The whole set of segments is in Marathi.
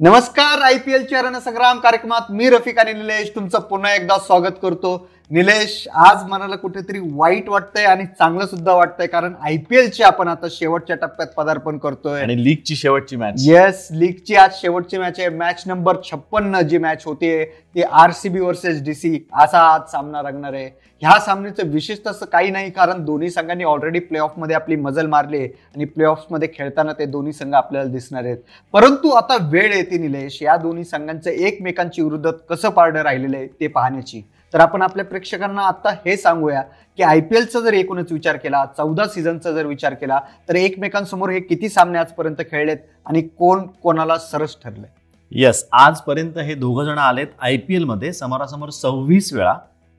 नमस्कार आय पी एलच्या रणसंग्राम कार्यक्रमात मी रफिक आणि निलेश. तुमचं पुन्हा एकदा स्वागत करतो. निलेश आज मनाला कुठेतरी वाईट वाटतंय आणि चांगलं सुद्धा वाटतंय कारण आय पी एलची आपण आता शेवटच्या टप्प्यात पदार्पण करतोय. आणि लीगची शेवटची मॅच येस लीगची आज शेवटची मॅच आहे. मॅच नंबर छप्पन्न जी मॅच होते ती R C B versus D C असा आज सामना रंगणार आहे. ह्या सामन्याचं विशेष तसं काही नाही कारण दोन्ही संघांनी ऑलरेडी प्ले मध्ये आपली मजल मारली आहे आणि प्ले मध्ये खेळताना ते दोन्ही संघ आपल्याला दिसणार आहेत. परंतु आता वेळ येते निलेश या दोन्ही संघांचं एकमेकांची विरुद्ध कसं पारडं राहिलेलं आहे ते पाहण्याची. तर आपण आपल्या प्रेक्षकांना आता हे सांगूया की आय पी एलचा जर एकूणच विचार केला चौदा सीझनचा जर विचार केला तर एकमेकांसमोर हे किती सामने आजपर्यंत खेळलेत आणि कोण कोणाला सरस ठरले येस आजपर्यंत हे दोघं जण आलेत आय पी एलमध्ये समोरासमोर सव्वीस वेळा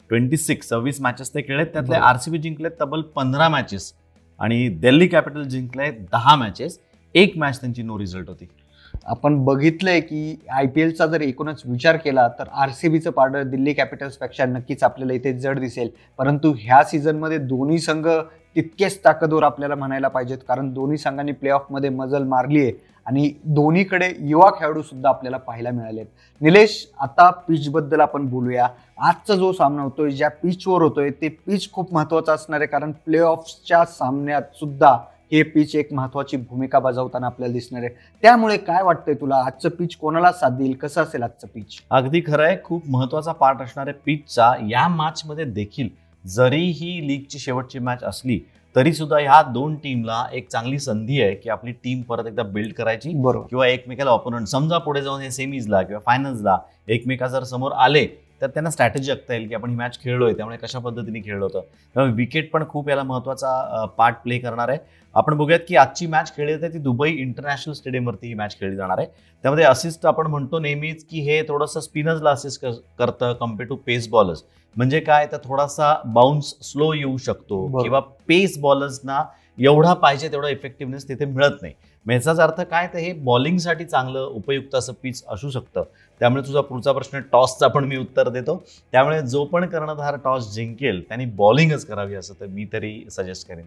ट्वेंटी सिक्स सव्वीस मॅचेस ते खेळलेत. त्यातले. आर सी बी जिंकलेत तब्बल पंधरा मॅचेस आणि दिल्ली कॅपिटल जिंकले दहा मॅचेस एक मॅच त्यांची नो रिझल्ट होती. आपण बघितलंय की आय पी एलचा जर एकूणच विचार केला तर आर सी बीचं पार्डर दिल्ली कॅपिटल्सपेक्षा नक्कीच आपल्याला इथे जड दिसेल. परंतु ह्या सीझनमध्ये दोन्ही संघ तितकेच ताकदवर आपल्याला म्हणायला पाहिजेत कारण दोन्ही संघांनी प्ले मजल मारली आहे आणि दोन्हीकडे युवा खेळाडूसुद्धा आपल्याला पाहायला मिळाले निलेश आता पिचबद्दल आपण बोलूया. आजचा जो सामना होतोय ज्या पिचवर होतोय ते पिच खूप महत्वाचं असणार आहे कारण प्ले ऑफच्या सामन्यात सुद्धा हे पिच एक महत्वाची भूमिका बजावताना आपल्याला दिसणार आहे. त्यामुळे काय वाटतंय तुला? आजचं पिच कोणाला साथ देईल? कसं असेल आजचं पिच अगदी खरं आहे. खूप महत्त्वाचा पार्ट असणाऱ्या पिचचा या मॅचमध्ये देखील जरी ही लीगची शेवटची मॅच असली तरी सुद्धा ह्या दोन टीमला एक चांगली संधी आहे की आपली टीम परत एकदा बिल्ड करायची. बरोबर. किंवा एकमेकाला ऑपोनंट समजा पुढे जाऊन हे सेमीजला किंवा फायनल्सला एकमेका जर समोर आले तर त्यांना स्ट्रॅटेजी आखता येईल की आपण ही मॅच खेळलोय त्यामुळे कशा पद्धतीने खेळलो होतं. त्यामुळे विकेट पण खूप याला महत्त्वाचा पार्ट प्ले करणार आहे. आपण बघूयात की आजची मॅच खेळली जाते ती दुबई इंटरनॅशनल स्टेडियमवरती ही मॅच खेळली जाणार आहे. त्यामध्ये असिस्ट आपण म्हणतो नेहमीच की हे थोडंसं स्पिनर्सला असिस्ट करतं कंपेअर टू पेस बॉलर्स म्हणजे काय? तर थोडासा बाउन्स स्लो येऊ शकतो. किंवा पेस बॉलर्सना एवढा पाहिजे तेवढा इफेक्टिव्हनेस तिथे मिळत नाही. मग अर्थ काय तर हे बॉलिंगसाठी चांगलं उपयुक्त असं पिच असू शकतं. त्यामुळे तुझा पुढचा प्रश्न टॉसचा पण मी उत्तर देतो. त्यामुळे जो पण कर्णधार टॉस जिंकेल त्यांनी बॉलिंगच करावी असं तर मी तरी सजेस्ट करेन.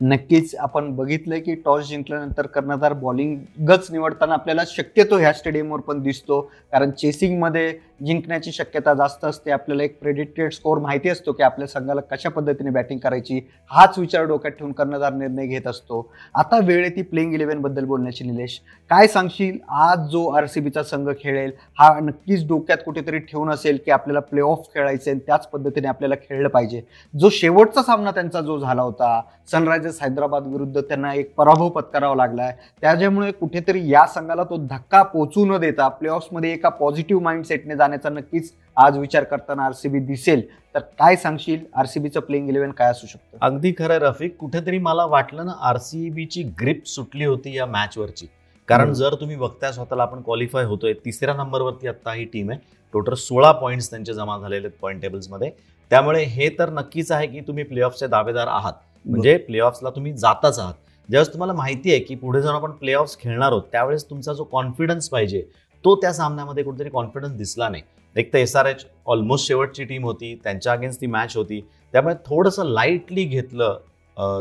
नक्कीच आपण बघितलंय की टॉस जिंकल्यानंतर कर्णधार बॉलिंगच निवडताना आपल्याला शक्यतो ह्या स्टेडियमवर पण दिसतो. कारण चेसिंगमध्ये जिंकण्याची शक्यता जास्त असते. आपल्याला एक प्रेडिक्टेड स्कोअर माहिती असतो की आपल्या संघाला कशा पद्धतीने बॅटिंग करायची हाच विचार डोक्यात ठेवून कर्णधार निर्णय घेत असतो. आता वेळ आहे ती प्लेइंग इलेव्हनबद्दल बोलण्याची निलेश. काय सांगशील? आज जो आर सी बीचा संघ खेळेल हा नक्कीच डोक्यात कुठेतरी ठेवून असेल की आपल्याला प्ले ऑफ खेळायचे आणि त्याच पद्धतीने आपल्याला खेळलं पाहिजे. जो शेवटचा सामना त्यांचा जो झाला होता सनरायझर्स हैदराबाद विरुद्ध त्यांना एक पराभव पत्करावा लागलाय. त्याच्यामुळे कुठेतरी या संघाला तो धक्का पोचू न देता प्ले ऑफमध्ये एका पॉझिटिव्ह माइंडसेटने जाण्याचा नक्कीच आज विचार करताना आरसीबी दिसेल. तर काय सांगशील? आरसीबीचं प्लेइंग इलेव्हन काय असू शकतं? अगदी खरं रफिक. कुठेतरी मला वाटलं ना आरसीबीची ग्रिप सुटली होती या मॅचवरची कारण. जर तुम्ही बघताय स्वतःला आपण क्वालिफाय होतोय. तिसऱ्या नंबरवरती आता ही टीम आहे. टोटल सोळा पॉईंट्स त्यांचे जमा झालेले आहेत पॉईंट टेबल्समध्ये त्यामुळे हे तर नक्कीच आहे की तुम्ही प्लेऑफचे दावेदार आहात. म्हणजे प्लेऑफ्सला तुम्ही जाताच आहात. ज्यावेळेस तुम्हाला माहिती आहे की पुढे जाऊन आपण प्लेऑफ्स खेळणार आहोत त्यावेळेस तुमचा जो कॉन्फिडन्स पाहिजे तो त्या सामन्यामध्ये कुठेतरी कॉन्फिडन्स दिसला नाही. एक तर एस आर एच ऑलमोस्ट शेवटची टीम होती त्यांच्या अगेन्स्ट ती मॅच होती. त्यामुळे थोडंसं लाईटली घेतलं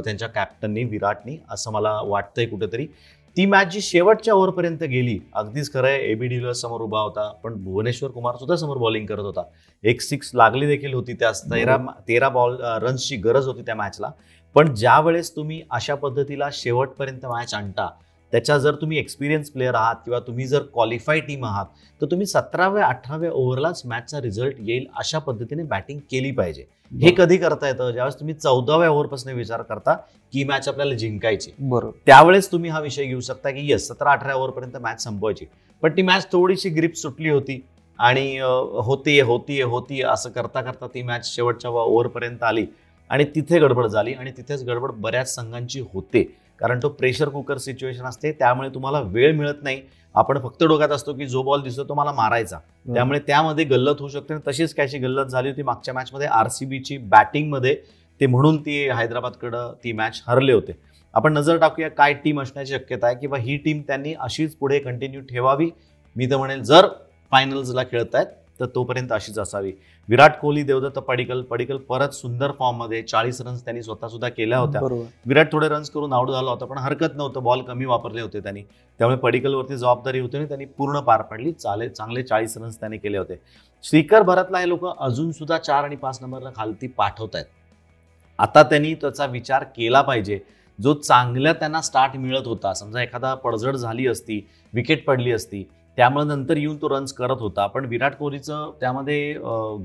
त्यांच्या कॅप्टननी विराटनी असं मला वाटतंय कुठेतरी. ती मॅच जी शेवटच्या ओव्हरपर्यंत गेली अगदीच खरं आहे एबी डिलर समोर उभा होता पण भुवनेश्वर कुमार सुद्धा समोर बॉलिंग करत होता. एक सिक्स लागली देखील होती त्या तेरा तेरा बॉल रन्सची गरज होती त्या मॅचला पण ज्या वेळेस तुम्ही अशा पद्धतीला शेवटपर्यंत मॅच आणता त्याच्या जर तुम्ही एक्सपिरियन्स प्लेअर आहात किंवा तुम्ही जर क्वालिफाय टीम आहात तर तुम्ही सतराव्या अठराव्या ओव्हरलाच मॅचचा रिझल्ट येईल अशा पद्धतीने बॅटिंग केली पाहिजे. हे कधी करता येतं? ज्यावेळेस तुम्ही चौदाव्या ओव्हरपासून विचार करता की मॅच आपल्याला जिंकायची. बरोबर. त्यावेळेस तुम्ही हा विषय घेऊ शकता की येस सतरा अठरा ओव्हरपर्यंत मॅच संपवायची. पण ती मॅच थोडीशी ग्रीप सुटली होती आणि होतीये होतीये होतीये असं करता करता ती मॅच शेवटच्या ओव्हरपर्यंत आली आणि तिथे गडबड झाली आणि तिथेच गडबड बऱ्याच संघांची होते. कारण तो प्रेशर कुकर सिच्युएशन असते त्यामुळे तुम्हाला वेळ मिळत नाही. आपण फक्त डोक्यात असतो की जो बॉल दिसतो तो मला मारायचा. त्यामुळे त्यामध्ये गल्लत होऊ शकते आणि तशीच कॅची गल्लत झाली होती मागच्या मॅचमध्ये आर सी बीची बॅटिंगमध्ये ते म्हणून ती हैदराबादकडं ती मॅच हरले होते. आपण नजर टाकूया काय टीम असण्याची शक्यता आहे किंवा ही टीम त्यांनी अशीच पुढे कंटिन्यू ठेवावी. मी तर म्हणेल जर फायनल्सला खेळतायत तर तर तोपर्यंत अशीच असावी. विराट कोहली देवदत्त पडिकल पडिकल परत सुंदर फॉर्ममध्ये चाळीस रन्स त्यांनी स्वतः सुद्धा केल्या होत्या. विराट थोडे रन्स करून आउट झाला होता पण हरकत नव्हतं. बॉल कमी वापरले होते त्यांनी. त्यामुळे पडिकलवरती जबाबदारी होती आणि त्यांनी पूर्ण पार पाडली. चाले चांगले चाळीस रन्स त्यांनी केले होते. श्रीकर भरतला हे लोक अजून सुद्धा चार आणि पाच नंबरला खालती पाठवत आहेत आता त्यांनी त्याचा विचार केला पाहिजे. जो चांगल्या त्यांना स्टार्ट मिळत होता. समजा एखादा पडझड झाली असती विकेट पडली असती त्यामुळे नंतर येऊन तो रन्स करत होता. पण विराट कोहलीचं त्यामध्ये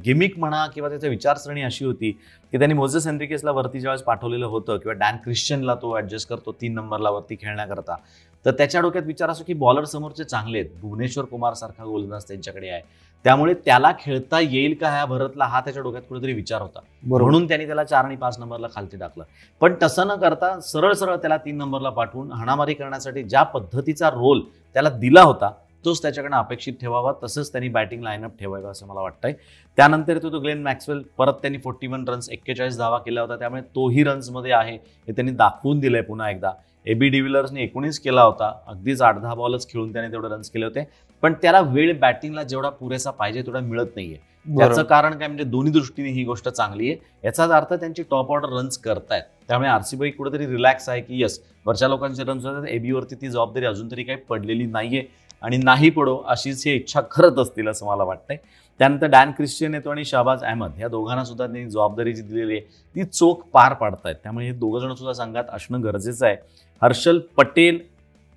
गिमिक म्हणा किंवा त्याची विचारसरणी अशी होती की त्यांनी मोझेस हेनरिकेसला वरती ज्यावेळेस पाठवलेलं होतं किंवा डॅन ख्रिश्चनला तो ऍडजस्ट करतो तीन नंबरला वरती खेळण्याकरता तर त्याच्या डोक्यात विचार असो की बॉलर समोरचे चांगले आहेत. भुवनेश्वर कुमार सारखा गोलंदाज त्यांच्याकडे आहे. त्यामुळे त्याला खेळता येईल का ह्या भरतला हा त्याच्या डोक्यात कुठेतरी विचार होता. म्हणून त्यांनी त्याला चार आणि पाच नंबरला खालती टाकलं. पण तसं न करता सरळ सरळ त्याला तीन नंबरला पाठवून हाणामारी करण्यासाठी ज्या पद्धतीचा रोल त्याला दिला होता तोच त्याच्याकडनं अपेक्षित ठेवावा तसंच त्यांनी बॅटिंग लाईनअप ठेवायचं असं मला वाटतंय. त्यानंतर येतो तो ग्लेन मॅक्सवेल परत त्यांनी फोर्टी वन रन्स एक्केचाळीस धावा केला होता त्यामुळे तोही रन्समध्ये आहे हे त्यांनी दाखवून दिलंय पुन्हा एकदा. एबी डिव्हिलर्सने एकोणीस केला होता. अगदीच आठ दहा बॉलच खेळून त्याने तेवढे रन्स केले होते. पण त्याला वेळ बॅटिंगला जेवढा पुरेसा पाहिजे तेवढा मिळत नाहीये. त्याचं. कारण काय म्हणजे दोन्ही दृष्टीने ही गोष्ट चांगली आहे. याचाच अर्थ त्यांची टॉप ऑर्डर रन्स करतायत. त्यामुळे आरसीबी कुठेतरी रिलॅक्स आहे की यस वरच्या लोकांचे रन्स होतात. एबीवरती ती जबाबदारी अजून तरी काही पडलेली नाहीये. आणि नाही पडो अशीच ही इच्छा करत असतील असं मला वाटतंय. त्यानंतर डॅन ख्रिश्चियन येतो आणि शहबाज अहमद. या दोघांना सुद्धा त्यांनी जबाबदारी जी दिलेली आहे. ती चोख पार पाडतायत. त्यामुळे हे दोघं जण सुद्धा संघात असणं गरजेचं आहे. हर्षल पटेल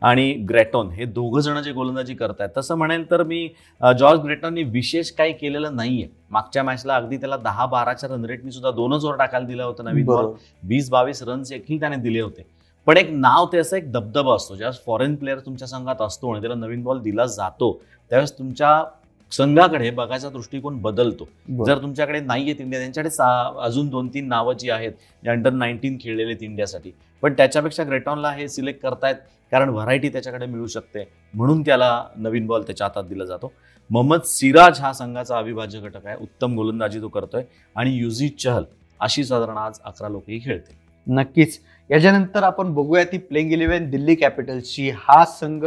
आणि ग्रेटॉन हे दोघं जण जे गोलंदाजी करतायत. तसं म्हणेल तर मी जॉर्ज ग्रेटॉननी विशेष काही केलेलं नाहीये. मागच्या मॅचला अगदी त्याला दहा बाराच्या रन रेटनी सुद्धा दोनच ओव्हर टाकायला दिला होता नवीन बॉल. वीस बावीस रन्स देखील त्याने दिले होते. पण एक नाव ते असं एक दबदबा असतो. ज्यावेळेस फॉरेन प्लेअर तुमच्या संघात असतो आणि त्याला नवीन बॉल दिला जातो त्यावेळेस तुमच्या संघाकडे बघायचा दृष्टिकोन बदलतो. जर तुमच्याकडे नाही आहेत इंडिया त्यांच्याकडे अजून दोन तीन नावं जी आहेत जे अंडर नाईन्टीन खेळलेले आहेत इंडियासाठी पण त्याच्यापेक्षा ग्रेटॉनला हे सिलेक्ट करतायत कारण व्हरायटी त्याच्याकडे मिळू शकते म्हणून त्याला नवीन बॉल त्याच्या हातात दिला जातो. मोहम्मद सिराज हा संघाचा अविभाज्य घटक आहे. उत्तम गोलंदाजी तो करतोय आणि युझी चहल अशी साधारण आज अकरा लोकही खेळते नक्कीच. याच्यानंतर आपण बघूया ती प्लेइंग इलेव्हन दिल्ली कॅपिटल्सची. हा संघ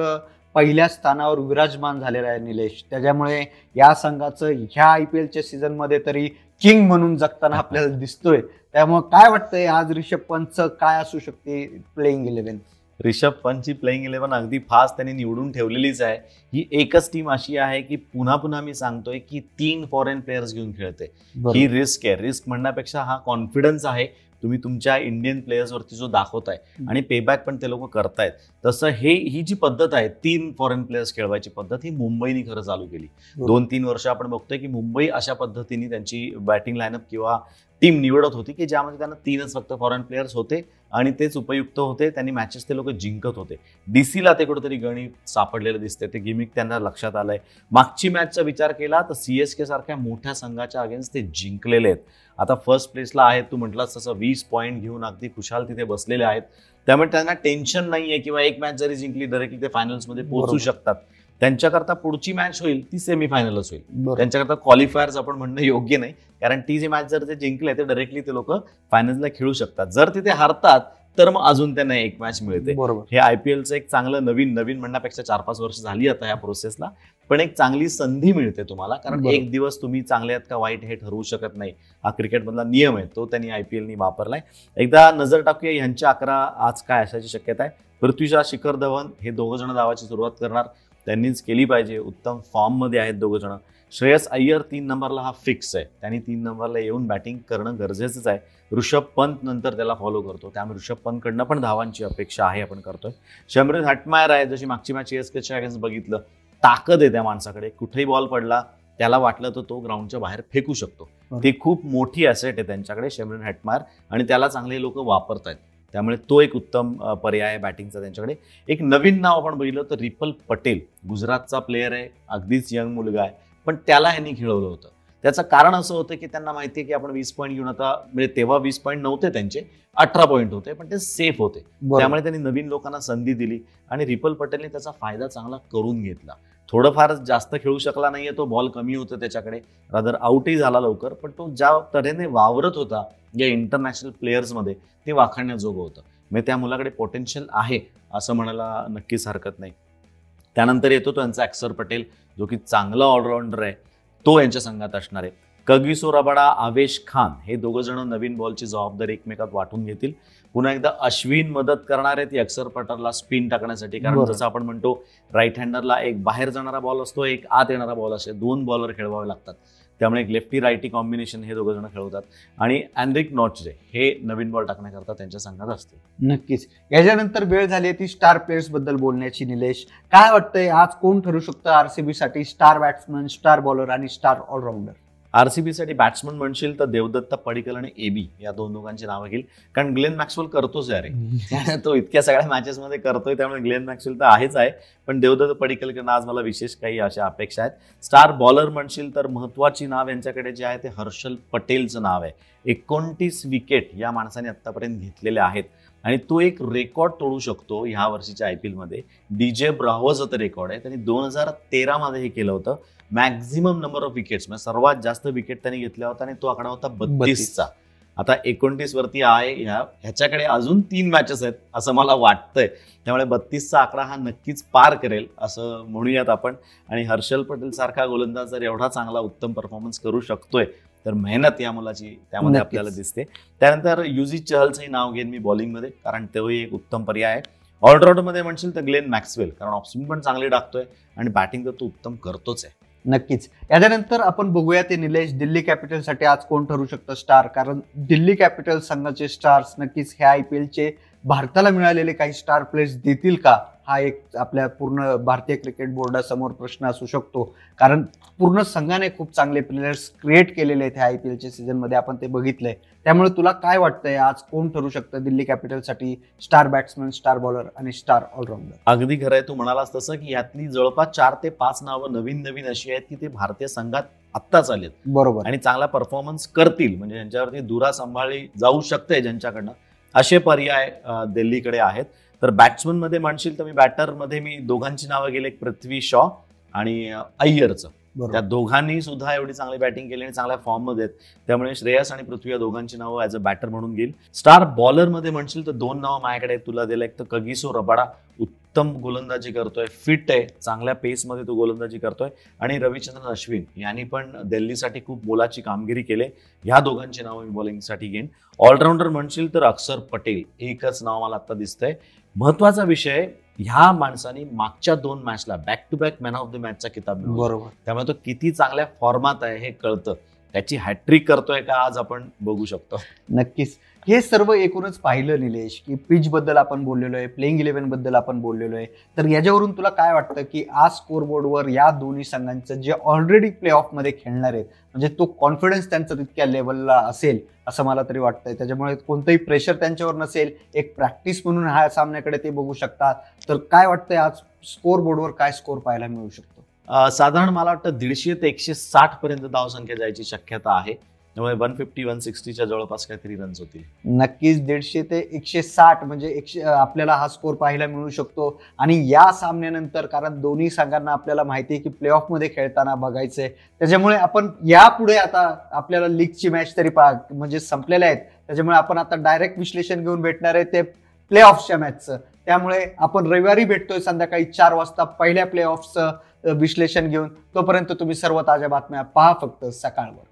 पहिल्या स्थानावर विराजमान झालेला आहे निलेश. त्याच्यामुळे या संघाचं ह्या आय पी एलच्या सीझनमध्ये तरी किंग म्हणून जगताना आपल्याला दिसतोय. त्यामुळे काय वाटतंय आज रिषभ पंतचं? काय असू शकते प्लेइंग इलेव्हन? रिषभ पंतची प्लेइंग इलेव्हन अगदी फास्ट त्यांनी निवडून ठेवलेलीच आहे. ही एकच टीम अशी आहे की पुन्हा पुन्हा मी सांगतोय की तीन फॉरेन प्लेयर्स घेऊन खेळते. ही रिस्क आहे. रिस्क म्हणण्यापेक्षा हा कॉन्फिडन्स आहे. तुम्ही तुमच्या इंडियन प्लेयर्सवरती जो दाखवताय आणि पेबॅक पण ते लोक करतायत. तसं हे ही जी पद्धत आहे तीन फॉरेन प्लेयर्स खेळवायची पद्धत ही मुंबईने खरं चालू केली. दोन तीन वर्ष आपण बघतोय की मुंबई अशा पद्धतीने त्यांची बॅटिंग लाईनअप किंवा टीम निवडत होती की ज्यामध्ये त्यांना तीनच फक्त फॉरेन प्लेयर्स होते आणि तेच उपयुक्त होते. त्यांनी मॅचेस ते लोक जिंकत होते. डीसीला ते कुठेतरी गणित सापडलेलं दिसते ते गिमिक त्यांना लक्षात आलंय. मागची मॅचचा विचार केला तर सीएसके सारख्या मोठ्या संघाच्या अगेन्स्ट ते जिंकलेले आहेत. आता फर्स्ट प्लेसला आहेत. तू म्हटलास तसं वीस पॉईंट घेऊन अगदी खुशाल तिथे बसलेले आहेत. त्यामुळे त्यांना टेन्शन नाहीये किंवा एक मॅच जरी जिंकली डायरेक्टली ते फायनल्समध्ये पोहोचू. शकतात. त्यांच्याकरता पुढची मॅच होईल ती सेमीफायनलच होईल. त्यांच्याकरता क्वालिफायर्स आपण म्हणणं योग्य नाही कारण ती जी मॅच जर ते जिंकले तर डायरेक्टली ते लोक फायनलला खेळू शकतात. जर तिथे हारतात तर मग अजून त्यांना एक मॅच मिळते. बरोबर. हे आय पी एलचं एक चांगलं नवीन नवीन म्हणण्यापेक्षा चार पाच वर्ष झाली आता या प्रोसेसला पण एक चांगली संधी मिळते तुम्हाला कारण. एक दिवस तुम्ही चांगले आहेत का वाईट हे ठरवू शकत नाही. हा क्रिकेटमधला नियम आहे तो त्यांनी आय पी एलनी वापरलाय. एकदा नजर टाकूया यांच्या अकरा आज काय असायची शक्यता आहे. पृथ्वीशा शिखर धवन हे दोघं जण धावाची सुरुवात करणार. त्यांनीच केली पाहिजे. उत्तम फॉर्ममध्ये आहेत दोघं जण. श्रेयस अय्यर तीन नंबरला हा फिक्स आहे. त्यांनी तीन नंबरला येऊन बॅटिंग करणं गरजेचंच आहे. ऋषभ पंत नंतर त्याला फॉलो करतो. त्यामुळे ऋषभ पंतकडनं पण धावांची अपेक्षा आहे आपण करतोय. शमरीन हटमायर आहे. जशी मागची मॅच एसकेच्या अगेन्स्ट बघितलं ताकद आहे त्या माणसाकडे. कुठेही बॉल पडला त्याला वाटलं तर तो ग्राउंडच्या बाहेर फेकू शकतो. ती खूप मोठी ॲसेट आहे त्यांच्याकडे शमरीन हटमायर. आणि त्याला चांगले लोक वापरतायत. त्यामुळे तो एक उत्तम पर्याय आहे बॅटिंगचा त्यांच्याकडे. एक नवीन नाव आपण बघितलं तर रिपल पटेल. गुजरातचा प्लेअर आहे अगदीच यंग मुलगा आहे पण त्याला ह्यांनी खेळवलं होतं. त्याचं कारण असं होतं की त्यांना माहिती आहे की आपण वीस पॉईंट घेऊन आता म्हणजे तेव्हा वीस पॉईंट नव्हते त्यांचे अठरा पॉईंट होते पण ते सेफ होते. त्यामुळे त्यांनी नवीन लोकांना संधी दिली आणि रिपल पटेलने त्याचा फायदा चांगला करून घेतला. थोडंफार जास्त खेळू शकला नाहीये तो बॉल कमी होतं त्याच्याकडे. रादर आउटही झाला लवकर पण तो ज्या तऱ्हेने वावरत होता या इंटरनॅशनल प्लेयर्समध्ये ते वाखाणण्याजोगं होतं. म्हणजे त्या मुलाकडे पोटेन्शियल आहे असं म्हणायला नक्कीच हरकत नाही. त्यानंतर येतो तो यांचा अक्षर पटेल जो की चांगला ऑलराऊंडर आहे. तो यांच्या संघात असणार आहे. कगिसो रबाडा आवेश खान हे दोघं जण नवीन बॉलची जबाबदारी एकमेकात वाटून घेतील. पुन्हा एकदा अश्विन मदत करणार आहेत अक्षर पटरला स्पिन टाकण्यासाठी. कारण. जसं आपण म्हणतो राईट हँडरला एक बाहेर जाणारा बॉल असतो एक आत येणारा बॉल असे दोन बॉलर खेळवावे लागतात. त्यामुळे एक लेफ्टी रायटी कॉम्बिनेशन हे दोघं जण खेळवतात. आणि अँड्रिक नॉचरे हे नवीन बॉल टाकण्याकरता त्यांच्या संघात असतील. नक्कीच. याच्यानंतर वेळ झाली ती स्टार प्लेयर्सबद्दल बोलण्याची निलेश. काय वाटतंय? आज कोण ठरू शकतं आरसीबी साठी? स्टार बॅट्समन स्टार बॉलर आणि स्टार ऑलराऊंडर आरसीबीसाठी बॅट्समन म्हणशील तर देवदत्त पडिकल आणि एबी या दोन दोघांची नावं घेईल. कारण ग्लेन मॅक्सवेल करतोच अरे तो इतक्या सगळ्या मॅचेसमध्ये करतोय त्यामुळे ग्लेन मॅक्सवेल तर आहेच आहे. पण देवदत्त पडिकलकडनं आज मला विशेष काही अशा अपेक्षा आहेत. स्टार बॉलर म्हणशील तर महत्वाची नाव यांच्याकडे जे आहे ते हर्षल पटेलचं नाव आहे. एकोणतीस विकेट या माणसाने आतापर्यंत घेतलेले आहेत. आणि तो एक रेकॉर्ड तोडू शकतो ह्या वर्षीच्या आय पी एलमध्ये डी जे ब्राव्हचं तर रेकॉर्ड आहे. त्यांनी दोन हजार तेरामध्ये हे केलं होतं. मॅक्झिमम नंबर ऑफ विकेट्स म्हणजे सर्वात जास्त विकेट त्यांनी घेतल्या होता आणि तो आकडा होता बत्तीसचा. आता एकोणतीस वरती आहे ह्या ह्याच्याकडे अजून तीन मॅचेस आहेत असं मला वाटतंय. त्यामुळे बत्तीसचा आकडा हा नक्कीच पार करेल असं म्हणूयात आपण. आणि हर्षल पटेल सारखा गोलंदाज जर एवढा चांगला उत्तम परफॉर्मन्स करू शकतोय तर मेहनत या मुलाची त्यामध्ये. आपल्याला दिसते. त्यानंतर युजी चहलचंही नाव घेईन मी बॉलिंगमध्ये कारण तोही एक उत्तम पर्याय आहे. ऑलराऊंडमध्ये म्हणशील तर ग्लेन मॅक्सवेल कारण ऑप्शन पण चांगली टाकतोय आणि बॅटिंग तर तो उत्तम करतोच आहे. नक्कीच. याच्यानंतर आपण बघूया ते निलेश दिल्ली कॅपिटलसाठी आज कोण ठरू शकतं स्टार? कारण दिल्ली कॅपिटल संघाचे स्टार्स नक्कीच ह्या आय पी एलचे भारताला मिळालेले काही स्टार प्लेयर्स देतील का? हा एक आपल्या पूर्ण भारतीय क्रिकेट बोर्डासमोर प्रश्न असू शकतो. कारण पूर्ण संघाने खूप चांगले प्लेयर्स क्रिएट केलेले आहेत ह्या आय पी एलच्या सीझनमध्ये आपण ते बघितलंय. त्यामुळे तुला काय वाटतंय? आज कोण ठरू शकतं दिल्ली कॅपिटलसाठी स्टार बॅट्समन स्टार बॉलर आणि स्टार ऑलराऊंडर अगदी खरं आहे. तू म्हणालास तसं की यातली जवळपास चार ते पाच नावं नवीन नवीन अशी आहेत की ते भारतीय संघात आत्ताच आलेत. बरोबर. आणि चांगला परफॉर्मन्स करतील. म्हणजे ज्यांच्यावरती दुरा सांभाळली जाऊ शकते ज्यांच्याकडनं असे पर्याय दिल्लीकडे आहेत. तर बॅट्समनमध्ये म्हणशील तर मी बॅटरमध्ये मी दोघांची नावं गेले एक पृथ्वी शॉ आणि अय्यरचं. त्या दोघांनी सुद्धा एवढी चांगली बॅटिंग केली आणि चांगल्या फॉर्ममध्ये आहेत. त्यामुळे श्रेयस आणि पृथ्वी या दोघांची नावं ॲज अ बॅटर म्हणून घेईल. स्टार बॉलरमध्ये म्हणशील तर दोन नावं माझ्याकडे. तुला दिलं एक तर कगिसो रबाडा उत्तम गोलंदाजी करतोय फिट आहे चांगल्या पेसमध्ये तो गोलंदाजी करतोय. आणि रविचंद्रन अश्विन यांनी पण दिल्लीसाठी खूप मोलाची कामगिरी केली. ह्या दोघांची नावं मी बॉलिंगसाठी घेईन. ऑलराऊंडर म्हणशील तर अक्षर पटेल. एकच नाव मला आता दिसतंय. महत्त्वाचा विषय ह्या माणसाने मागच्या दोन मॅचला back to back man of the मॅचचा किताब मिळवला. बरोबर. त्यामुळे तो किती चांगल्या फॉर्मात आहे हे कळतं. त्याची हॅट्रिक करतोय का आज आपण बघू शकतो. नक्कीच. हे सर्व एकूणच पाहिलं निलेश की पिच बद्दल आपण बोललेलो आहे प्लेइंग इलेव्हनबद्दल आपण बोललेलो आहे. तर याच्यावरून तुला काय वाटतं की आज स्कोरबोर्डवर या दोन्ही संघांचं जे ऑलरेडी प्ले मध्ये खेळणार आहेत म्हणजे तो कॉन्फिडन्स त्यांचा तितक्या लेवलला असेल असं मला तरी वाटतंय. त्याच्यामुळे कोणतंही प्रेशर त्यांच्यावर नसेल एक प्रॅक्टिस म्हणून हा सामन्याकडे ते बघू शकतात. तर काय वाटतंय आज स्कोर बोर्डवर काय स्कोर पाहायला मिळू शकतो? साधारण मला वाटतं दीडशे ते एकशे साठ पर्यंत धावसंख्या जायची शक्यता आहे. त्यामुळे वन फिफ्टी वन सिक्स्टीच्या जवळपास काहीतरी रन्स होतील. नक्कीच दीडशे ते एकशे साठ म्हणजे एकशे आपल्याला हा स्कोर पाहायला मिळू शकतो. आणि या सामन्यानंतर कारण दोन्ही संघांना आपल्याला माहिती आहे की प्ले मध्ये खेळताना बघायचंय. त्याच्यामुळे आपण यापुढे आता आपल्याला लीगची मॅच तरी पा म्हणजे संपलेल्या आहेत. त्याच्यामुळे आपण आता डायरेक्ट विश्लेषण घेऊन भेटणार आहे ते प्ले ऑफच्या मॅचचं त्यामुळे आपण रविवारी भेटतोय संध्याकाळी चार वाजता पहिल्या प्ले ऑफचं विश्लेषण घेऊन. तोपर्यंत तुम्ही सर्व ताज्या बातम्या पहा फक्त सकाळवर.